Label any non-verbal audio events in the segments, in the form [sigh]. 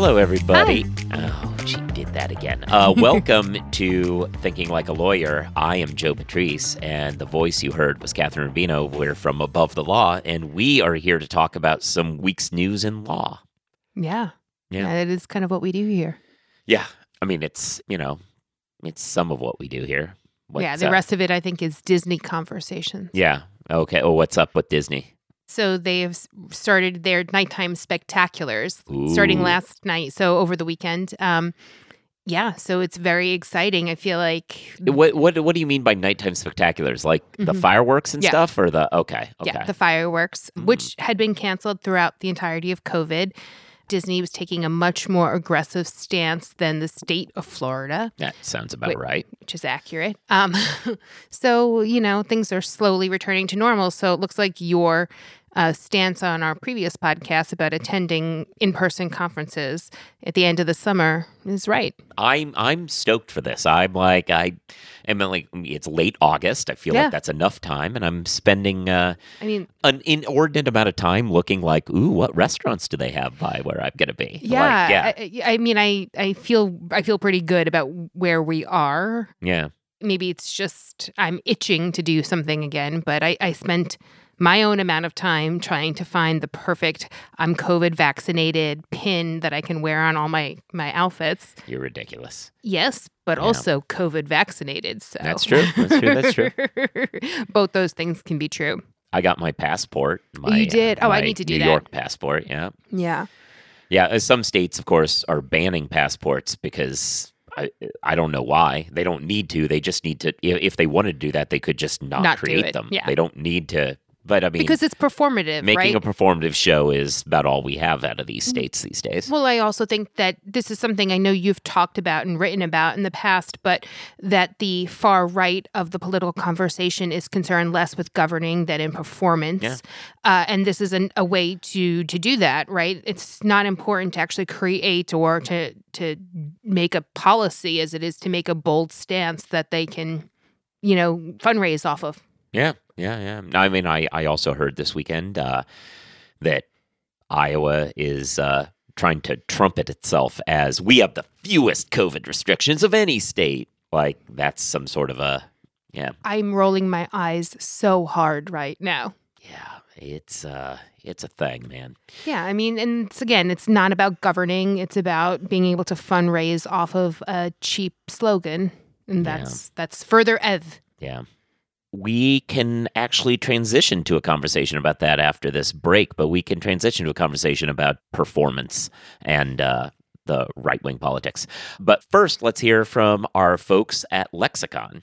Hello, everybody. Oh, she did that again. Uh, [laughs] welcome to Thinking Like a Lawyer. I am Joe Patrice, and the voice you heard was Kathryn Rubino. We're from Above the Law, and we are here to talk about some week's news in law. Yeah. Yeah. That is kind of what we do here. Yeah, I mean, it's you know, it's some of what we do here. What's, yeah. The uh, rest of it, I think, is Disney conversations. Yeah. Okay. Oh, what's up with Disney? So they have started their nighttime spectaculars starting last night. So over the weekend. Um, yeah. So it's very exciting. I feel like. What what what do you mean by nighttime spectaculars? Like the Mhm. fireworks and Yeah. stuff, or the okay, okay, Yeah, the fireworks, Mm. which had been canceled throughout the entirety of COVID. Disney was taking a much more aggressive stance than the state of Florida. that sounds about Wait. right. which is accurate. Um, [laughs] so you know things are slowly returning to normal. So it looks like your uh, stance on our previous podcast about attending in-person conferences at the end of the summer is right. I'm I'm stoked for this. I'm like I am like it's late August. I feel Yeah. like that's enough time, and I'm spending uh, I mean, an inordinate amount of time looking like, ooh, what restaurants do they have by where I'm gonna be? yeah, like, yeah, I, I mean, I I feel I feel pretty good about where we are. yeah. Maybe it's just I'm itching to do something again, but I, I spent my own amount of time trying to find the perfect I'm COVID vaccinated pin that I can wear on all my my outfits. You're ridiculous. Yes, but Yeah. also COVID vaccinated. So That's true. That's true. That's true. [laughs] Both those things can be true. I got my passport. My, You did? uh, Oh, I need to do New that. York passport. Yeah, Yeah. yeah. uh, Some states, of course, are banning passports because. I, I don't know why they don't need to. They just need to. If, if they wanted to do that, they could just not, Not create them. Yeah. They don't need to. But I mean, Because it's performative, making right? a performative show is about all we have out of these Mm-hmm. states these days. Well, I also think that this is something I know you've talked about and written about in the past, but that the far right of the political conversation is concerned less with governing than in performance. Yeah. Uh, and this is an, a way to to do that, right? It's not important to actually create or to to make a policy as it is to make a bold stance that they can, you know, fundraise off of. Yeah, yeah, yeah. I mean, I, I also heard this weekend uh, that Iowa is uh, trying to trumpet itself as we have the fewest COVID restrictions of any state. Like that's some sort of a yeah, I'm rolling my eyes so hard right now. yeah. It's uh, it's a thing, man. Yeah, I mean, and it's again, it's not about governing. It's about being able to fundraise off of a cheap slogan, and Yeah. that's that's further ev. Yeah. We can actually transition to a conversation about that after this break, but we can transition to a conversation about performance and uh, the right wing politics. But first, let's hear from our folks at Lexicon.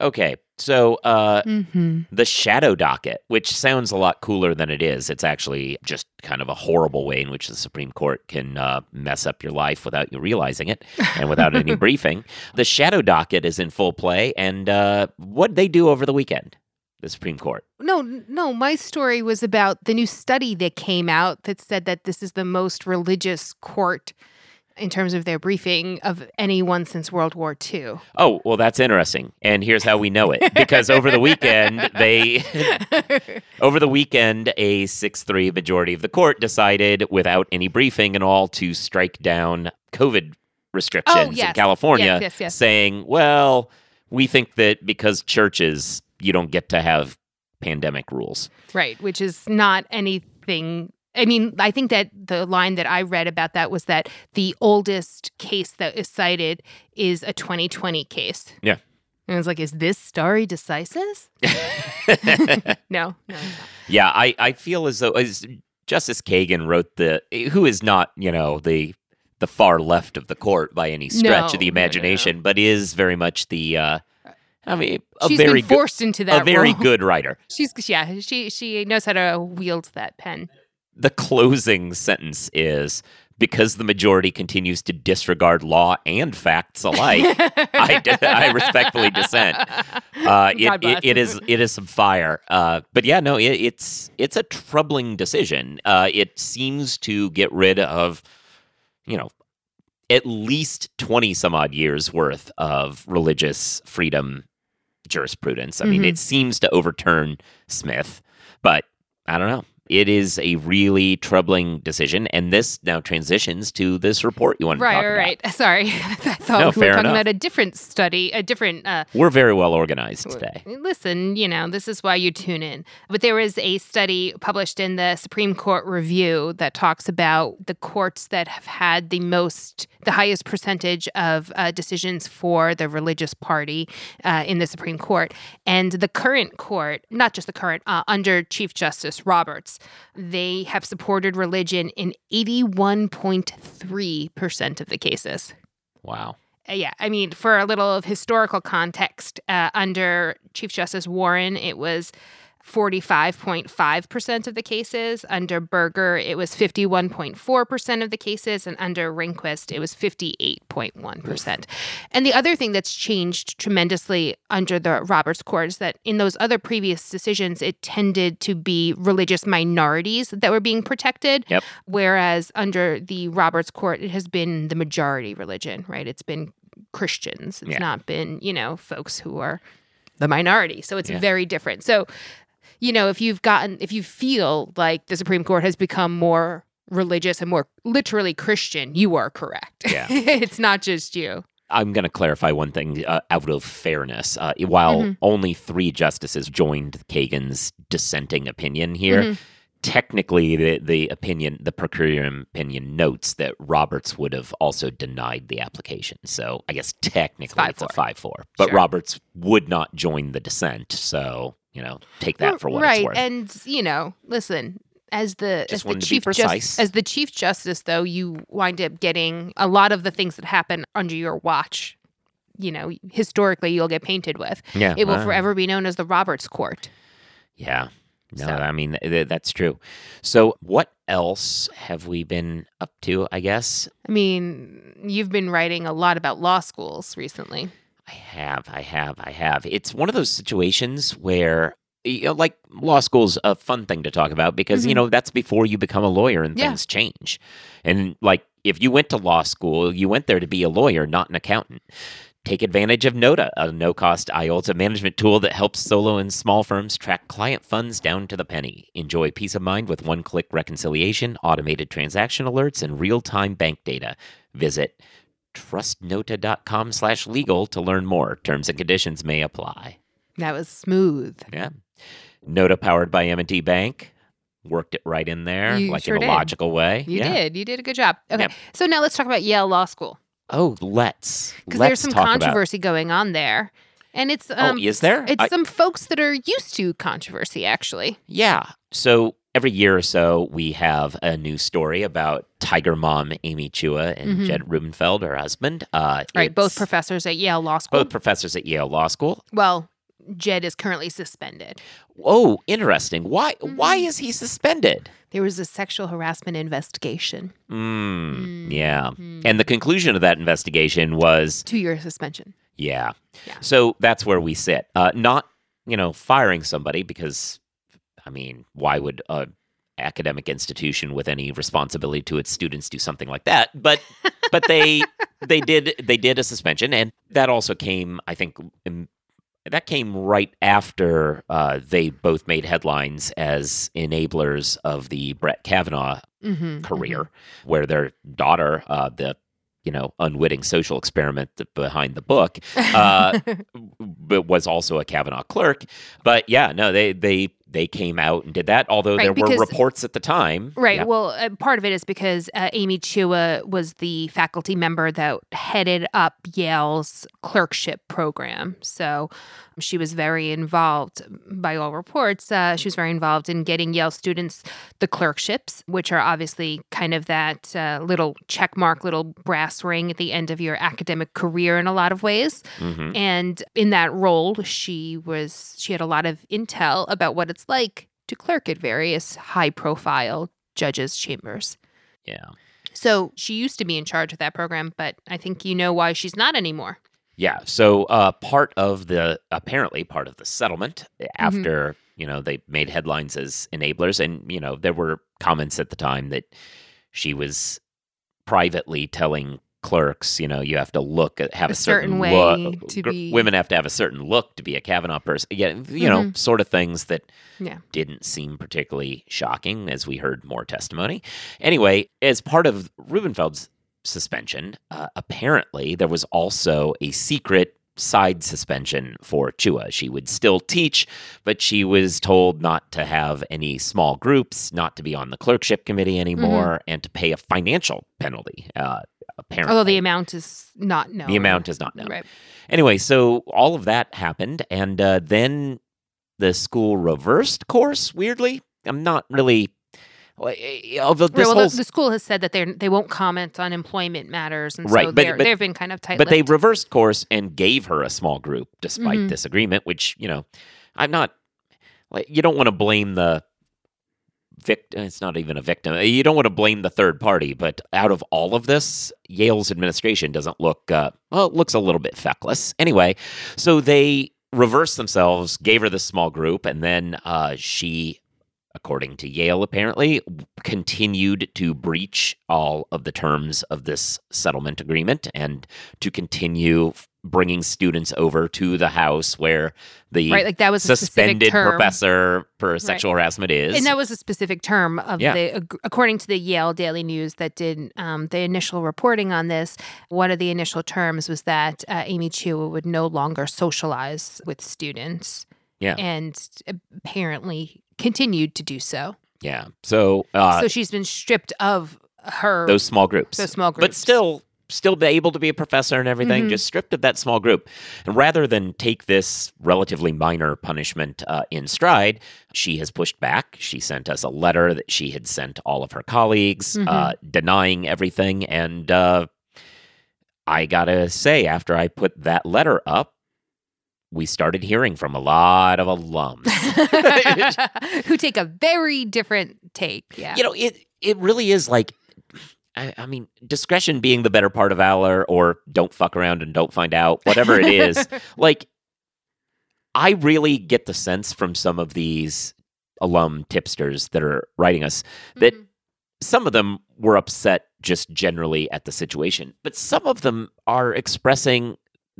Okay, so uh, Mm-hmm. the shadow docket, which sounds a lot cooler than it is, it's actually just kind of a horrible way in which the Supreme Court can uh, mess up your life without you realizing it and without any [laughs] briefing. The shadow docket is in full play, and uh, what they do over the weekend, the Supreme Court. No, no, my story was about the new study that came out that said that this is the most religious court in terms of their briefing of anyone since World War II. Oh, well, that's interesting. And here's how we know it. Because over the weekend, they, [laughs] over the weekend, a 6 3 majority of the court decided, without any briefing and all, to strike down COVID restrictions in oh, yes. California, Yes, yes, yes. saying, well, we think that because churches, you don't get to have pandemic rules. Right, which is not anything. I mean, I think that the line that I read about that was that the oldest case that is cited is a 2020 case. Yeah. And I was like, is this stare decisis? [laughs] no, no. Yeah, I, I feel as though as Justice Kagan wrote the who is not, you know, the the far left of the court by any stretch No, of the no, no, no. imagination, but is very much the uh I mean a She's very forced into that a very role. good writer. She's yeah, she she knows how to wield that pen. The closing sentence is because the majority continues to disregard law and facts alike, [laughs] I, I respectfully dissent. Uh, it, it, it is it is some fire, uh, but yeah, no, it, it's it's a troubling decision. Uh, it seems to get rid of, you know, at least twenty some odd years worth of religious freedom jurisprudence. I mean, Mhm. it seems to overturn Smith, but I don't know. It is a really troubling decision, and this now transitions to this report you want to talk right, about. right. [laughs] Sorry, [laughs] I thought No, we were talking enough. about a different study, a different. Uh, We're very well organized today. Listen, you know, this is why you tune in. But there was a study published in the Supreme Court Review that talks about the courts that have had the most, the highest percentage of uh, decisions for the religious party uh, in the Supreme Court. And the current court, not just the current, uh, under Chief Justice Roberts, they have supported religion in 81.3% of the cases. Wow. Uh, yeah, I mean, for a little of historical context, uh, under Chief Justice Warren, it was 45.5% of the cases. Under Burger, it was 51.4% of the cases. And under Rehnquist, it was 58.1%. And the other thing that's changed tremendously under the Roberts Court is that in those other previous decisions, it tended to be religious minorities that were being protected. Yep. Whereas under the Roberts Court, it has been the majority religion, right? It's been Christians. It's Yeah. not been, you know, folks who are the minority. So it's Yeah. very different. So, you know, if you've gotten, if you feel like the Supreme Court has become more religious and more literally Christian, you are correct. Yeah. [laughs] it's not just you. I'm going to clarify one thing uh, out of fairness. Uh, while Mhm. only three justices joined Kagan's dissenting opinion here, Mhm. technically the, the opinion, the per curiam opinion notes that Roberts would have also denied the application. So I guess technically it's, a 5-4. 5 4. But Sure. Roberts would not join the dissent. So, you know, take that for what right. it's worth. And, you know, listen, as the Just as the wanted to be chief jus- as the chief justice though, you wind up getting a lot of the things that happen under your watch. You know, historically, you'll get painted with. yeah. It will uh, forever be known as the Roberts Court. Yeah. No, So- I mean, th- that's true. So, what else have we been up to, I guess? I mean, you've been writing a lot about law schools recently. I have, I have, I have. It's one of those situations where, you know, like law school's a fun thing to talk about because, you Mhm. know, that's before you become a lawyer and Yeah. things change. And like, if you went to law school, you went there to be a lawyer, not an accountant. Take advantage of Nota, a no cost IOLTA management tool that helps solo and small firms track client funds down to the penny. Enjoy peace of mind with one click reconciliation, automated transaction alerts, and real time bank data. Visit trustnota.com slash legal to learn more. Terms and conditions may apply. That was smooth. Yeah. Nota powered by M&T Bank. Worked it right in there, You like sure in a did. logical way. You yeah. did. You did a good job. Okay. Yep. So now let's talk about Yale Law School Oh, let's. because there's some talk about- controversy going on there. And it's um oh, is there? it's I- some folks that are used to controversy actually. Yeah. So every year or so, we have a new story about Tiger Mom Amy Chua and Mhm. Jed Rubenfeld, her husband. Uh, Right, both professors at Yale Law School. both professors at Yale Law School. well, Jed is currently suspended. Oh, interesting. Why? Why Mhm. is he suspended? There was a sexual harassment investigation. Mm, Mm, yeah. And the conclusion of that investigation was, Two year suspension. yeah. Yeah. So that's where we sit. Uh, not, you know, firing somebody because, I mean, why would a academic institution with any responsibility to its students do something like that? But, but they, they did, they did a suspension, and that also came, I think. In, that came right after uh, they both made headlines as enablers of the Brett Kavanaugh Mm-hmm, career, where their daughter, uh, the you know unwitting social experiment behind the book, uh, [laughs] but was also a Kavanaugh clerk. But yeah, no, they they they came out and did that. Although Right, there were reports at the time, Right. Yeah. Well, uh, part of it is because uh, Amy Chua was the faculty member that headed up Yale's clerkship program. So she was very involved, by all reports, uh, she was very involved in getting Yale students the clerkships, which are obviously kind of that uh, little check mark, little brass ring at the end of your academic career in a lot of ways. Mhm. And in that role, she was she had a lot of intel about what it's like to clerk at various high profile judges' chambers. yeah. So she used to be in charge of that program, but I think you know why she's not anymore. Yeah. So uh, part of the apparently part of the settlement after you know they made headlines as enablers, and you know there were comments at the time that she was privately telling clerks, you know, you have to look at have A a, certain, certain way look. to be- Women have to have a certain look to be a Kavanaugh person. Yeah, you know, Mhm. sort of things that Yeah. didn't seem particularly shocking as we heard more testimony. Anyway, as part of Rubenfeld's suspension, uh, apparently there was also a secret side suspension for Chua. She would still teach, but she was told not to have any small groups, not to be on the clerkship committee anymore, and to pay a financial penalty. Uh, apparently, Although the amount is not known. the amount is not known. Right. Anyway, so all of that happened, and uh, then the school reversed course. Weirdly, I'm not really. well, eh, Although this Right, well, whole, the, the school has said that they they won't comment on employment matters, and Right, so but- but- they've been kind of tight. but they reversed course and gave her a small group despite Mhm. this agreement. Which you know, I'm not. Like, you don't want to blame the victim. It's not even a victim. You don't want to blame the third party. But out of all of this, Yale's administration doesn't look. Uh, well, it looks a little bit feckless. Anyway, so they reversed themselves, gave her this small group, and then uh, she according to Yale, apparently, continued to breach all of the terms of this settlement agreement and to continue bringing students over to the house where the right, like that was suspended professor for sexual harassment is. And that was a specific term of Yeah. the, according to the Yale Daily News that did um, the initial reporting on this. One of the initial terms was that uh, Amy Chua would no longer socialize with students. Yeah. And apparently continued to do so. yeah. So, uh, so she's been stripped of her those small groups. those small groups, but still still be able to be a professor and everything Mhm. just stripped of that small group and rather than take this relatively minor punishment uh, in stride she has pushed back she sent us a letter that she had sent all of her colleagues Mm-hmm. uh, denying everything and uh, i gotta say after i put that letter up we started hearing from a lot of alums [laughs] who take a very different take. Yeah. you know it it really is like I, I mean discretion being the better part of valor or don't fuck around and don't find out whatever it is [laughs] like i really get the sense from some of these alum tipsters that are writing us that Mhm. some of them were upset just generally at the situation but some of them are expressing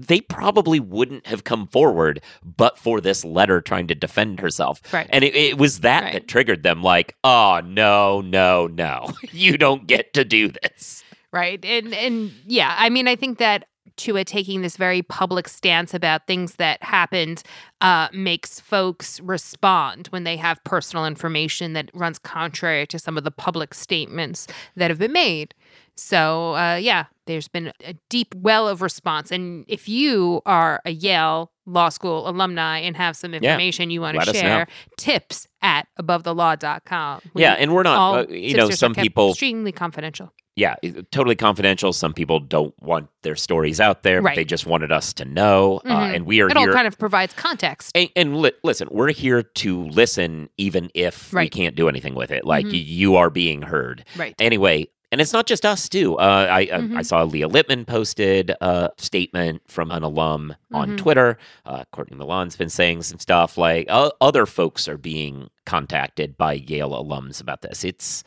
they probably wouldn't have come forward but for this letter trying to defend herself Right. and it, it was that Right. that triggered them like oh no no no [laughs] you don't get to do this right and and yeah i mean i think that Chua taking this very public stance about things that happened uh, makes folks respond when they have personal information that runs contrary to some of the public statements that have been made. So, uh, yeah, there's been a deep well of response. And if you are a Yale Law School alumni and have some Yeah. information you want to share, tips at abovethelaw.com. We- yeah and we're not uh, you know some people extremely confidential. yeah, totally confidential. Some people don't want their stories out there, but Right. they just wanted us to know. Uh, Mhm. and we are It all kind of provides context. and, and li- listen, we're here to listen, even if we can't do anything with it. Like Mhm. you are being heard. Right. Anyway, and it's not just us too. Uh, I, I I Mhm. saw Leah Littman posted a statement from an alum on Mhm. Twitter. Uh, Courtney Milan's been saying some stuff like uh, other folks are being contacted by Yale alums about this. It's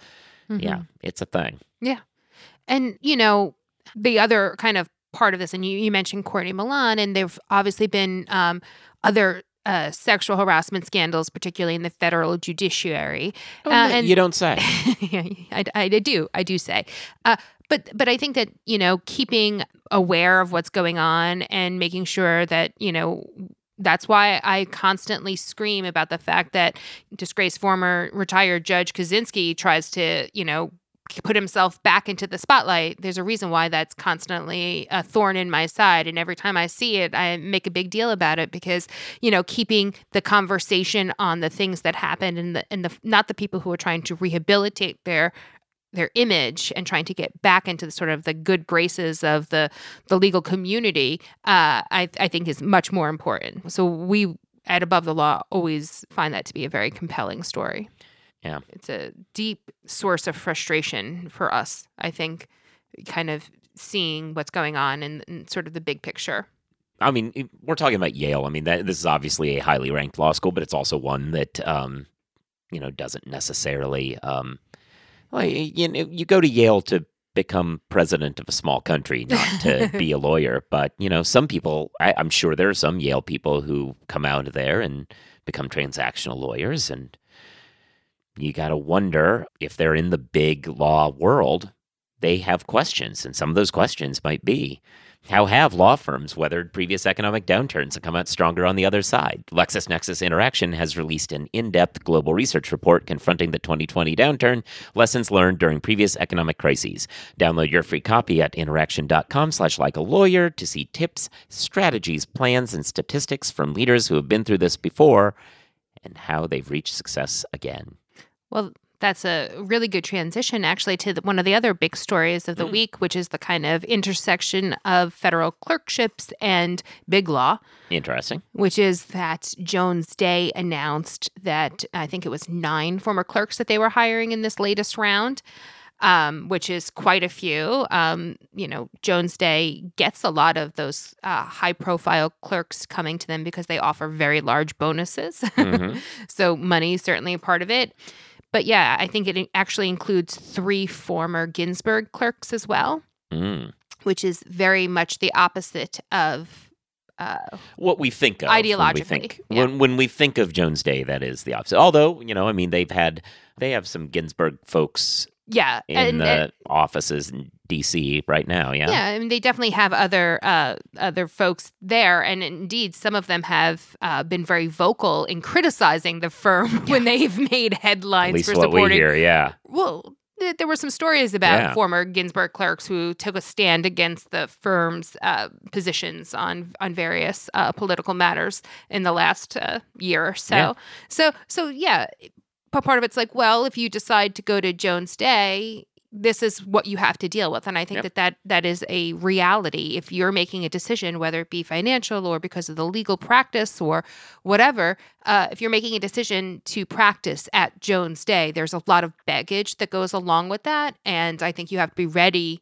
yeah, Mhm. it's a thing. Yeah. And, you know, the other kind of part of this, and you, you mentioned Courtney Milan, and there've obviously been um, other uh, sexual harassment scandals, particularly in the federal judiciary. Oh, Uh, and- you don't say. [laughs] yeah, I, I do. I do say. Uh, but but I think that you know keeping aware of what's going on and making sure that you know that's why I constantly scream about the fact that disgraced former retired Judge Kozinski tries to you know put himself back into the spotlight. There's a reason why that's constantly a thorn in my side, and every time I see it, I make a big deal about it because you know keeping the conversation on the things that happened and the and the not the people who are trying to rehabilitate their their image and trying to get back into the sort of the good graces of the the legal community, uh, I I think is much more important. So we at Above the Law always find that to be a very compelling story. Yeah. It's a deep source of frustration for us, I think, kind of seeing what's going on in, in sort of the big picture. I mean, we're talking about Yale. I mean, that, this is obviously a highly ranked law school, but it's also one that, um, you know, doesn't necessarily. Um, well, you know, you go to Yale to become president of a small country, [laughs] not to be a lawyer. But you know, some people, I, I'm sure there are some Yale people who come out of there and become transactional lawyers, and you got to wonder if they're in the big law world. They have questions, and some of those questions might be how have law firms weathered previous economic downturns and come out stronger on the other side? LexisNexis Interaction has released an in depth global research report confronting the 2020 downturn, lessons learned during previous economic crises. Download your free copy at interaction.com slash like a lawyer to see tips, strategies, plans, and statistics from leaders who have been through this before and how they've reached success again. Well, that's a really good transition, actually, to the, one of the other big stories of the week, which is the kind of intersection of federal clerkships and big law, Interesting. which is that Jones Day announced that I think it was nine former clerks that they were hiring in this latest round. Um, which is quite a few. Um, you know, Jones Day gets a lot of those uh, high profile clerks coming to them because they offer very large bonuses. [laughs] Mhm. so money is certainly a part of it. But yeah, I think it actually includes three former Ginsburg clerks as well, Mm. which is very much the opposite of. Uh, what we think of when we Ideologically, think yeah. when when we think of Jones Day, that is the opposite. Although you know, I mean, they've had they have some Ginsburg folks yeah, in and, the and- offices in D.C. right now. Yeah, yeah, I mean, they definitely have other uh, other folks there, and indeed, some of them have uh, been very vocal in criticizing the firm [laughs] when they've made headlines at least for what we supporting hear. Yeah, well, th- there were some stories about Yeah. former Ginsburg clerks who took a stand against the firm's uh, positions on on various uh, political matters in the last uh, year or so. Yeah. So, so yeah, part of it's like, well, if you decide to go to Jones Day. This is what you have to deal with, and I think Yep. that, that that is a reality. If you're making a decision, whether it be financial or because of the legal practice or whatever, uh, if you're making a decision to practice at Jones Day, there's a lot of baggage that goes along with that, and I think you have to be ready.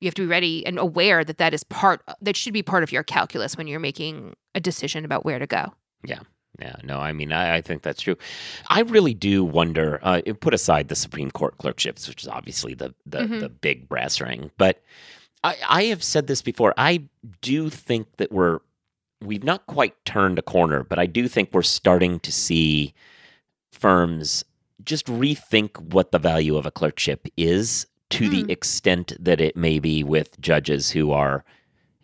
You have to be ready and aware that that is part that should be part of your calculus when you're making a decision about where to go. yeah. Yeah, no, I mean, I, I think that's true. I really do wonder. Uh, put aside the Supreme Court clerkships, which is obviously the the, Mhm. the big brass ring, but I, I have said this before. I do think that we're we've not quite turned a corner, but I do think we're starting to see firms just rethink what the value of a clerkship is to Hmm. the extent that it may be with judges who are,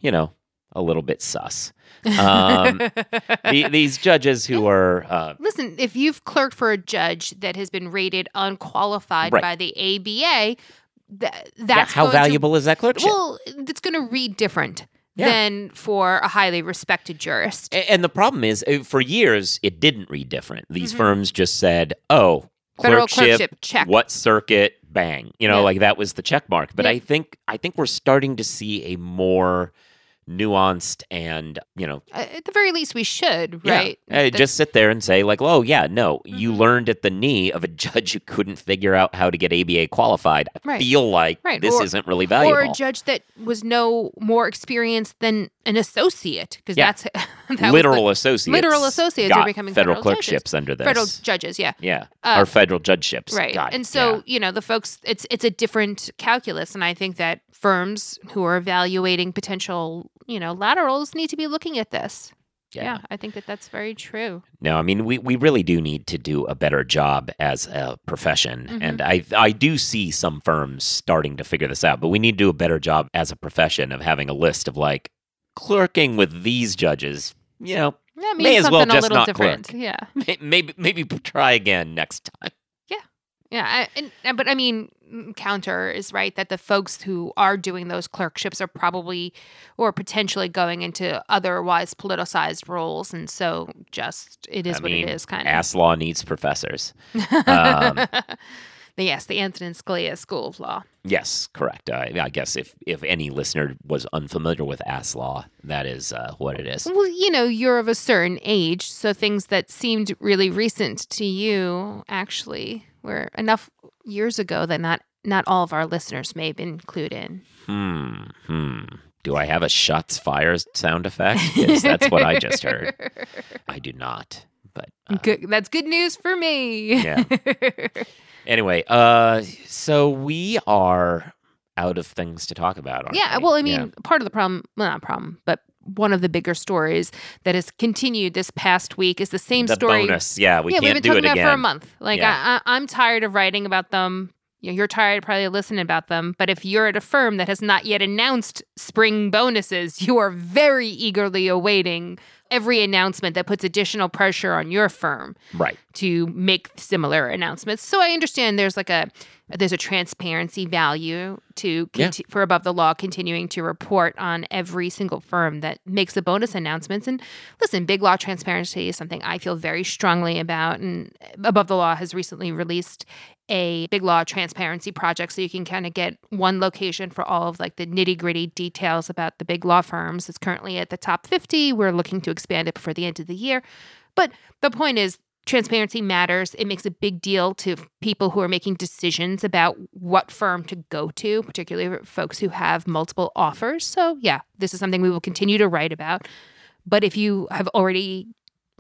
you know, a little bit sus. Um, [laughs] the, these judges who are, uh, Listen, if you've clerked for a judge that has been rated unqualified Right. by the ABA, th- yeah, that's how going to- valuable is that clerkship? well, it's going to read different Yeah. than for a highly respected jurist. And the problem is, uh, for years, it didn't read different. These Mhm. firms just said, "Oh, Federal clerkship, clerkship, check. what circuit, bang." You know, Yeah. like that was the check mark. But Yeah. I think I think we're starting to see a more nuanced and you know Uh, At the very least, we should, right? That- just sit there and say like, "Oh yeah, no, you Mhm. learned at the knee of a judge who couldn't figure out how to get ABA qualified." I Right. feel like Right, this or- isn't really valuable. or a judge that was no more experienced than an associate, because Yeah. that's [laughs] that was literal the associates, literal associates are becoming federal, federal judges. clerkships under this. federal judges. Yeah, yeah, Uh, or federal judgeships, right. got it, and so yeah. you know the folks, it's it's a different calculus, and I think that firms who are evaluating potential you know laterals need to be looking at this. Yeah, I think that that's very true. No, I mean we, we really do need to do a better job as a profession, Mhm. and I I do see some firms starting to figure this out, but we need to do a better job as a profession of having a list of like clerking with these judges. You know, That May as well just not different. clerk. Yeah. [laughs] maybe maybe try again next time. Yeah, I, and, and- but I mean, mm, counter is right that the folks who are doing those clerkships are probably or potentially going into otherwise politicized roles, and so just it is I what mean, it is, kind of. Ass law needs professors. [laughs] um, yes, the Antonin Scalia School of Law. Yes, correct. I, I guess if if any listener was unfamiliar with ass law, that is uh, what it is. Well, you know, you're of a certain age, so things that seemed really recent to you actually We're enough years ago that not not all of our listeners may have been clued in. Hmm. Hmm. Do I have a shots fired sound effect? Yes, that's what I just heard. [laughs] I do not. But uh, Good, that's good news for me. Yeah. [laughs] anyway, uh, so we are out of things to talk about. aren't Yeah, we? well, I mean, part of the problem, well, not a problem, but one of the bigger stories that has continued this past week is the same the story. bonus. Yeah, we yeah, can't we've been talking about again. it for a month. Like, Yeah. I, I, I'm tired of writing about them. You're tired probably listening about them. But if you're at a firm that has not yet announced spring bonuses, [laughs] you are very eagerly awaiting every announcement that puts additional pressure on your firm Right. to make similar announcements. So I understand there's like a there's a transparency value to Yeah. for above the law continuing to report on every single firm that makes the bonus announcements. And listen, big law transparency is something I feel very strongly about. And above the law has recently released a big law transparency project so you can kind of get one location for all of like the nitty gritty details about the big law firms. It's currently at the top 50. We're looking to expand it before the end of the year. But the point is, transparency matters. It makes a big deal to people who are making decisions about what firm to go to, particularly folks who have multiple offers. So, yeah, this is something we will continue to write about. But if you have already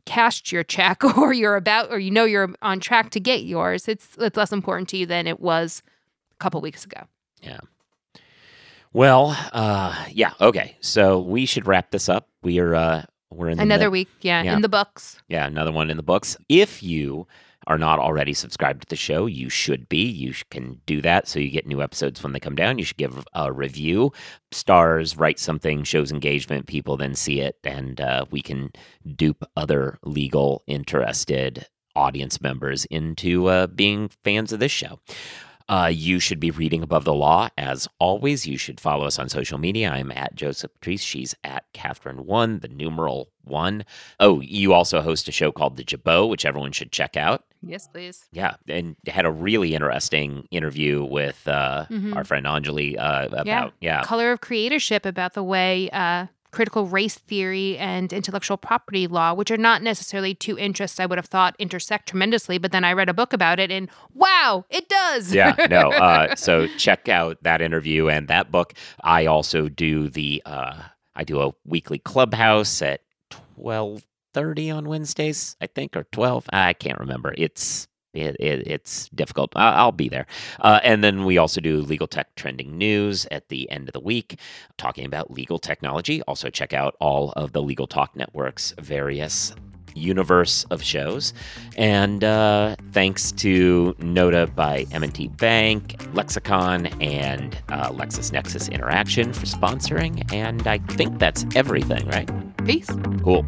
cashed your check [laughs] or you're about or you know you're on track to get yours, it's it's less important to you than it was a couple weeks ago. Yeah. Well, uh, yeah. Okay. So we should wrap this up. We are uh, we're in Another mid- week, yeah, Yeah. in the books. Yeah, another one in the books. If you are not already subscribed to the show, you should be. You can do that so you get new episodes when they come down. You should give a review, stars, write something, shows engagement. People then see it, and uh, we can dupe other legal interested audience members into uh, being fans of this show. Uh, you should be reading Above the Law. As always, you should follow us on social media. I'm at Joseph Patrice. She's at Kathryn1, the numeral one. Oh, you also host a show called The Jabot, which everyone should check out. Yes, please. Yeah, and had a really interesting interview with uh, Mhm. our friend Anjali uh, about, yeah. color of creatorship about the way uh, critical race theory and intellectual property law, which are not necessarily two interests I would have thought intersect tremendously, but then I read a book about it and wow, it does. yeah, no. [laughs] Uh, so check out that interview and that book. I also do the uh, I do a weekly clubhouse at twelve thirty on Wednesdays, I think, or twelve. I can't remember. It's it, it, it's difficult. I- I'll be there. Uh, and then we also do legal tech trending news at the end of the week, talking about legal technology. Also, check out all of the Legal Talk Network's various universe of shows. And uh, thanks to Nota by M&T Bank, Lexicon, and uh, LexisNexis Interaction for sponsoring. And I think that's everything, right? Peace. Cool.